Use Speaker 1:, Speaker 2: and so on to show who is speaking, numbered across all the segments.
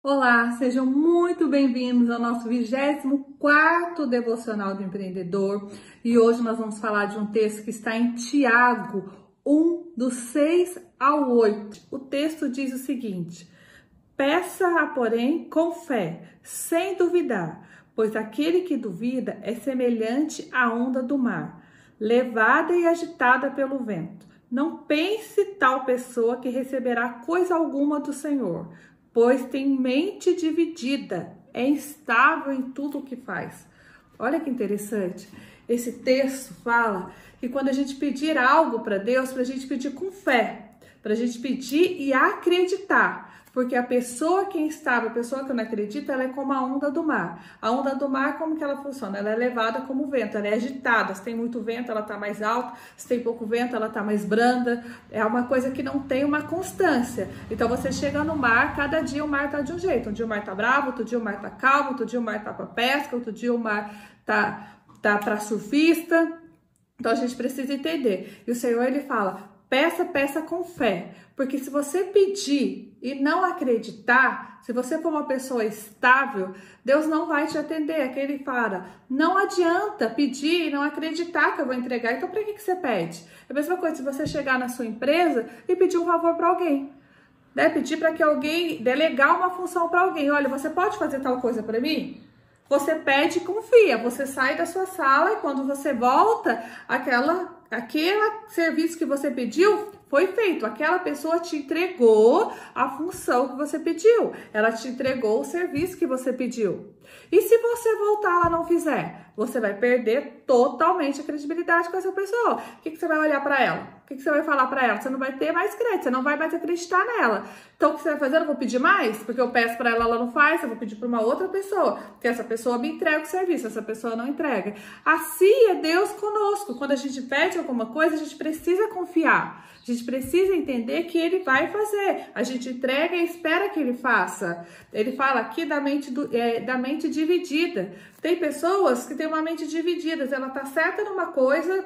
Speaker 1: Olá, sejam muito bem-vindos ao nosso 24 Devocional do Empreendedor. E hoje nós vamos falar de um texto que está em Tiago 1, do 6 ao 8. O texto diz o seguinte: Peça, porém, com fé, sem duvidar, pois aquele que duvida é semelhante à onda do mar, levada e agitada pelo vento. Não pense tal pessoa que receberá coisa alguma do Senhor pois tem mente dividida, é instável em tudo o que faz. Olha que interessante. Esse texto fala que quando a gente pedir algo para Deus, para a gente pedir com fé, para a gente pedir e acreditar. Porque a pessoa que instável, a pessoa que não acredita, ela é como a onda do mar. A onda do mar, como que ela funciona? Ela é levada como vento, ela é agitada. Se tem muito vento, ela está mais alta. Se tem pouco vento, ela está mais branda. É uma coisa que não tem uma constância. Então você chega no mar, cada dia o mar está de um jeito. Um dia o mar está bravo, outro dia o mar está calmo, outro dia o mar está para pesca, outro dia o mar está tá, tá para surfista. Então a gente precisa entender. E o Senhor ele fala: Peça, peça com fé. Porque se você pedir e não acreditar, se você for uma pessoa estável, Deus não vai te atender. Aquele fala, não adianta pedir e não acreditar que eu vou entregar. Então, para que, que você pede? É a mesma coisa se você chegar na sua empresa e pedir um favor para alguém. Né? Pedir para que alguém delegar uma função para alguém. Olha, você pode fazer tal coisa para mim? Você pede e confia. Você sai da sua sala e quando você volta, aquela aquele serviço que você pediu foi feito. Aquela pessoa te entregou a função que você pediu. Ela te entregou o serviço que você pediu. E se você voltar lá não fizer, você vai perder totalmente a credibilidade com essa pessoa. O que, que você vai olhar para ela? O que, que você vai falar para ela? Você não vai ter mais crédito, você não vai mais acreditar nela. Então, o que você vai fazer? Eu vou pedir mais? Porque eu peço para ela, ela não faz, eu vou pedir para uma outra pessoa. Porque essa pessoa me entrega o serviço, essa pessoa não entrega. Assim é Deus conosco. Quando a gente pede alguma coisa, a gente precisa confiar. A gente precisa entender que ele vai fazer. A gente entrega e espera que ele faça. Ele fala aqui da mente, do, é, da mente dividida. Tem pessoas que têm uma mente dividida. Ela tá certa numa coisa,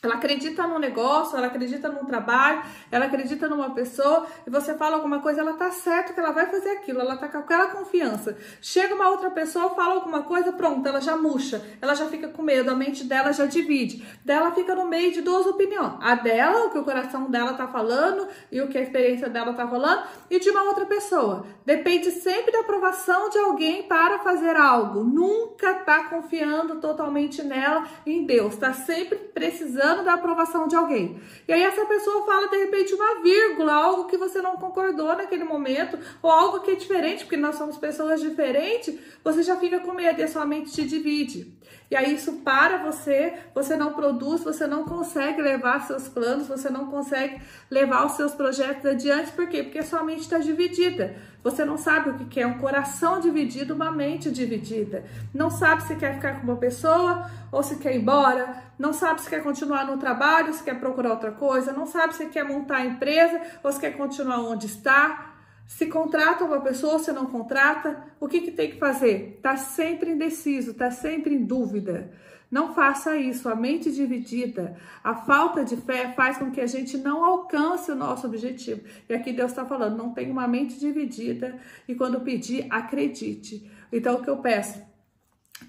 Speaker 1: ela acredita num negócio, ela acredita num trabalho, ela acredita numa pessoa e você fala alguma coisa, ela tá certo que ela vai fazer aquilo, ela tá com aquela confiança. Chega uma outra pessoa, fala alguma coisa, pronto, ela já murcha, ela já fica com medo, a mente dela já divide. Dela fica no meio de duas opiniões. A dela, o que o coração dela tá falando e o que a experiência dela tá falando, e de uma outra pessoa. Depende sempre da aprovação de alguém para fazer algo. Nunca tá confiando totalmente nela, em Deus. Tá sempre precisando precisando da aprovação de alguém. E aí essa pessoa fala de repente uma vírgula, algo que você não concordou naquele momento, ou algo que é diferente, porque nós somos pessoas diferentes, você já fica com medo e a sua mente te divide. E aí isso para você, você não produz, você não consegue levar seus planos, você não consegue levar os seus projetos adiante, por quê? Porque a sua mente está dividida. Você não sabe o que é um coração dividido, uma mente dividida. Não sabe se quer ficar com uma pessoa ou se quer ir embora, não sabe se quer continuar no trabalho, se quer procurar outra coisa, não sabe se quer montar a empresa ou se quer continuar onde está. Se contrata uma pessoa, se não contrata, o que, que tem que fazer? Está sempre indeciso, está sempre em dúvida. Não faça isso. A mente dividida, a falta de fé faz com que a gente não alcance o nosso objetivo. E aqui Deus está falando: não tenha uma mente dividida e quando pedir, acredite. Então, o que eu peço?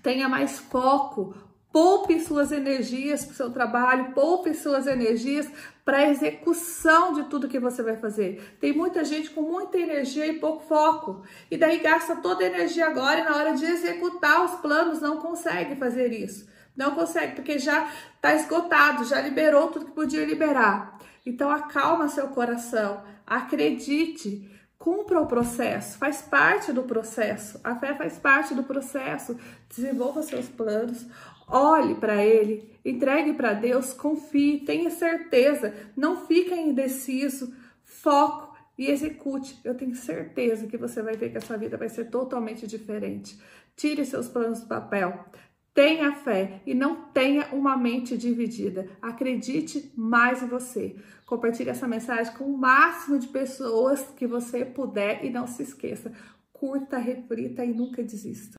Speaker 1: Tenha mais foco, Poupe suas energias para o seu trabalho, poupe suas energias para a execução de tudo que você vai fazer. Tem muita gente com muita energia e pouco foco, e daí gasta toda a energia agora e na hora de executar os planos não consegue fazer isso. Não consegue, porque já está esgotado, já liberou tudo que podia liberar. Então acalma seu coração, acredite, cumpra o processo, faz parte do processo. A fé faz parte do processo. Desenvolva seus planos, Olhe para ele, entregue para Deus, confie, tenha certeza, não fique indeciso, foco e execute. Eu tenho certeza que você vai ver que a sua vida vai ser totalmente diferente. Tire seus planos do papel. Tenha fé e não tenha uma mente dividida. Acredite mais em você. Compartilhe essa mensagem com o máximo de pessoas que você puder e não se esqueça. Curta, reflita e nunca desista.